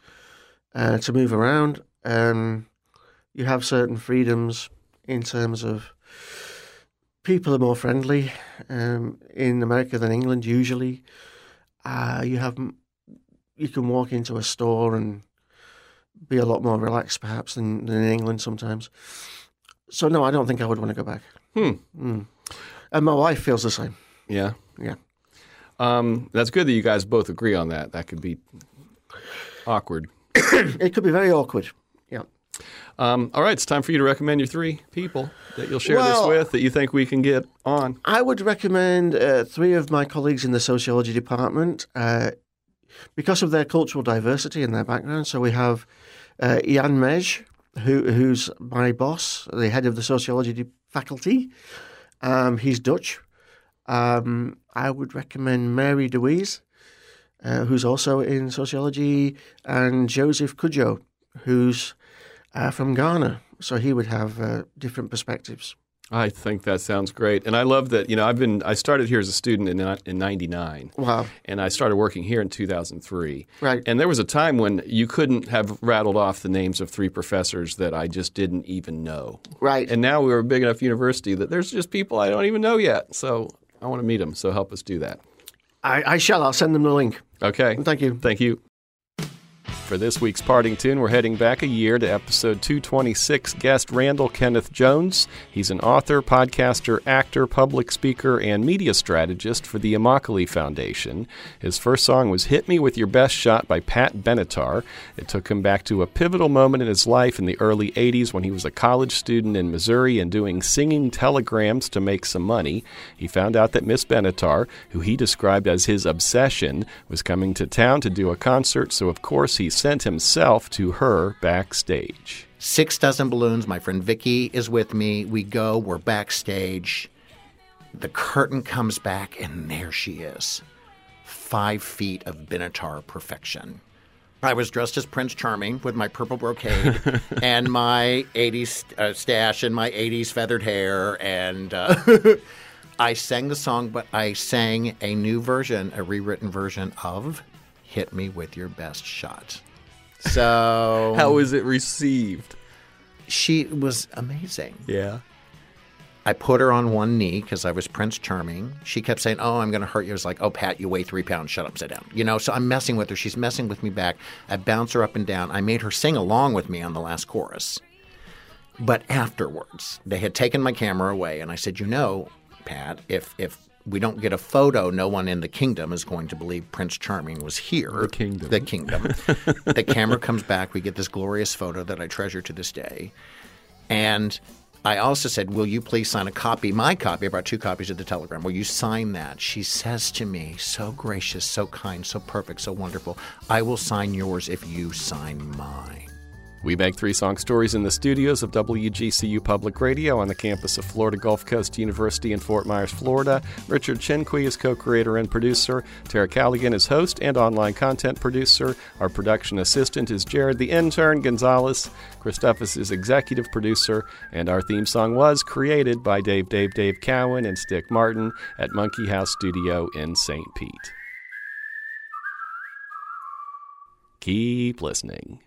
uh, to move around. Um, you have certain freedoms in terms of people are more friendly um, in America than England usually. Uh, you have you can walk into a store and be a lot more relaxed perhaps than, than in England sometimes. So no, I don't think I would want to go back. Hmm. Mm. And my wife feels the same. Yeah. Yeah. Um, that's good that you guys both agree on that. That could be awkward. It could be very awkward. Yeah. Um, all right, it's time for you to recommend your three people that you'll share Well- this with that you think we can get on. I would recommend uh, three of my colleagues in the sociology department uh, because of their cultural diversity and their background. So we have uh, Ian Mej, who, who's my boss, the head of the sociology faculty. Um, he's Dutch. Um, I would recommend Mary DeWeese, uh, who's also in sociology, and Joseph Kudjo, who's uh, from Ghana. So he would have uh, different perspectives. I think that sounds great, and I love that. You know, I've been I started here as a student in uh, in '99. Wow. And I started working here in 2003. Right. And there was a time when you couldn't have rattled off the names of three professors that I just didn't even know. Right. And now we're a big enough university that there's just people I don't even know yet. So I want to meet them. So help us do that. I, I shall. I'll send them the link. Okay. Thank you. Thank you. For this week's parting tune, we're heading back a year to episode 226. Guest Randall Kenneth Jones. He's an author, podcaster, actor, public speaker, and media strategist for the Immokalee Foundation. His first song was Hit Me With Your Best Shot by Pat Benatar. It took him back to a pivotal moment in his life in the early 80s when he was a college student in Missouri and doing singing telegrams to make some money. He found out that Miss Benatar, who he described as his obsession, was coming to town to do a concert, so of course he sent himself to her backstage. Six dozen balloons. My friend Vicky is with me. We go, we're backstage. The curtain comes back, and there she is. Five feet of Benatar perfection. I was dressed as Prince Charming with my purple brocade and my 80s uh, stash and my 80s feathered hair. And uh, I sang the song, but I sang a new version, a rewritten version of Hit Me With Your Best Shot. So How was it received? she was amazing. Yeah. I put her on one knee because I was Prince Charming. She kept saying, "Oh, I'm going to hurt you." I was like, "Oh, Pat, you weigh three pounds. Shut up, sit down." You know. So I'm messing with her. She's messing with me back. I bounce her up and down. I made her sing along with me on the last chorus. But afterwards, they had taken my camera away, and I said, "You know, Pat, if if we don't get a photo, no one in the kingdom is going to believe Prince Charming was here. The kingdom. The kingdom. the camera comes back. We get this glorious photo that I treasure to this day. And I also said, Will you please sign a copy, my copy? I brought two copies of the telegram. Will you sign that? She says to me, so gracious, so kind, so perfect, so wonderful, I will sign yours if you sign mine. We make three song stories in the studios of WGCU Public Radio on the campus of Florida Gulf Coast University in Fort Myers, Florida. Richard Chinqui is co creator and producer. Tara Callaghan is host and online content producer. Our production assistant is Jared the Intern Gonzalez. Christophus is executive producer. And our theme song was created by Dave Dave Dave Cowan and Stick Martin at Monkey House Studio in St. Pete. Keep listening.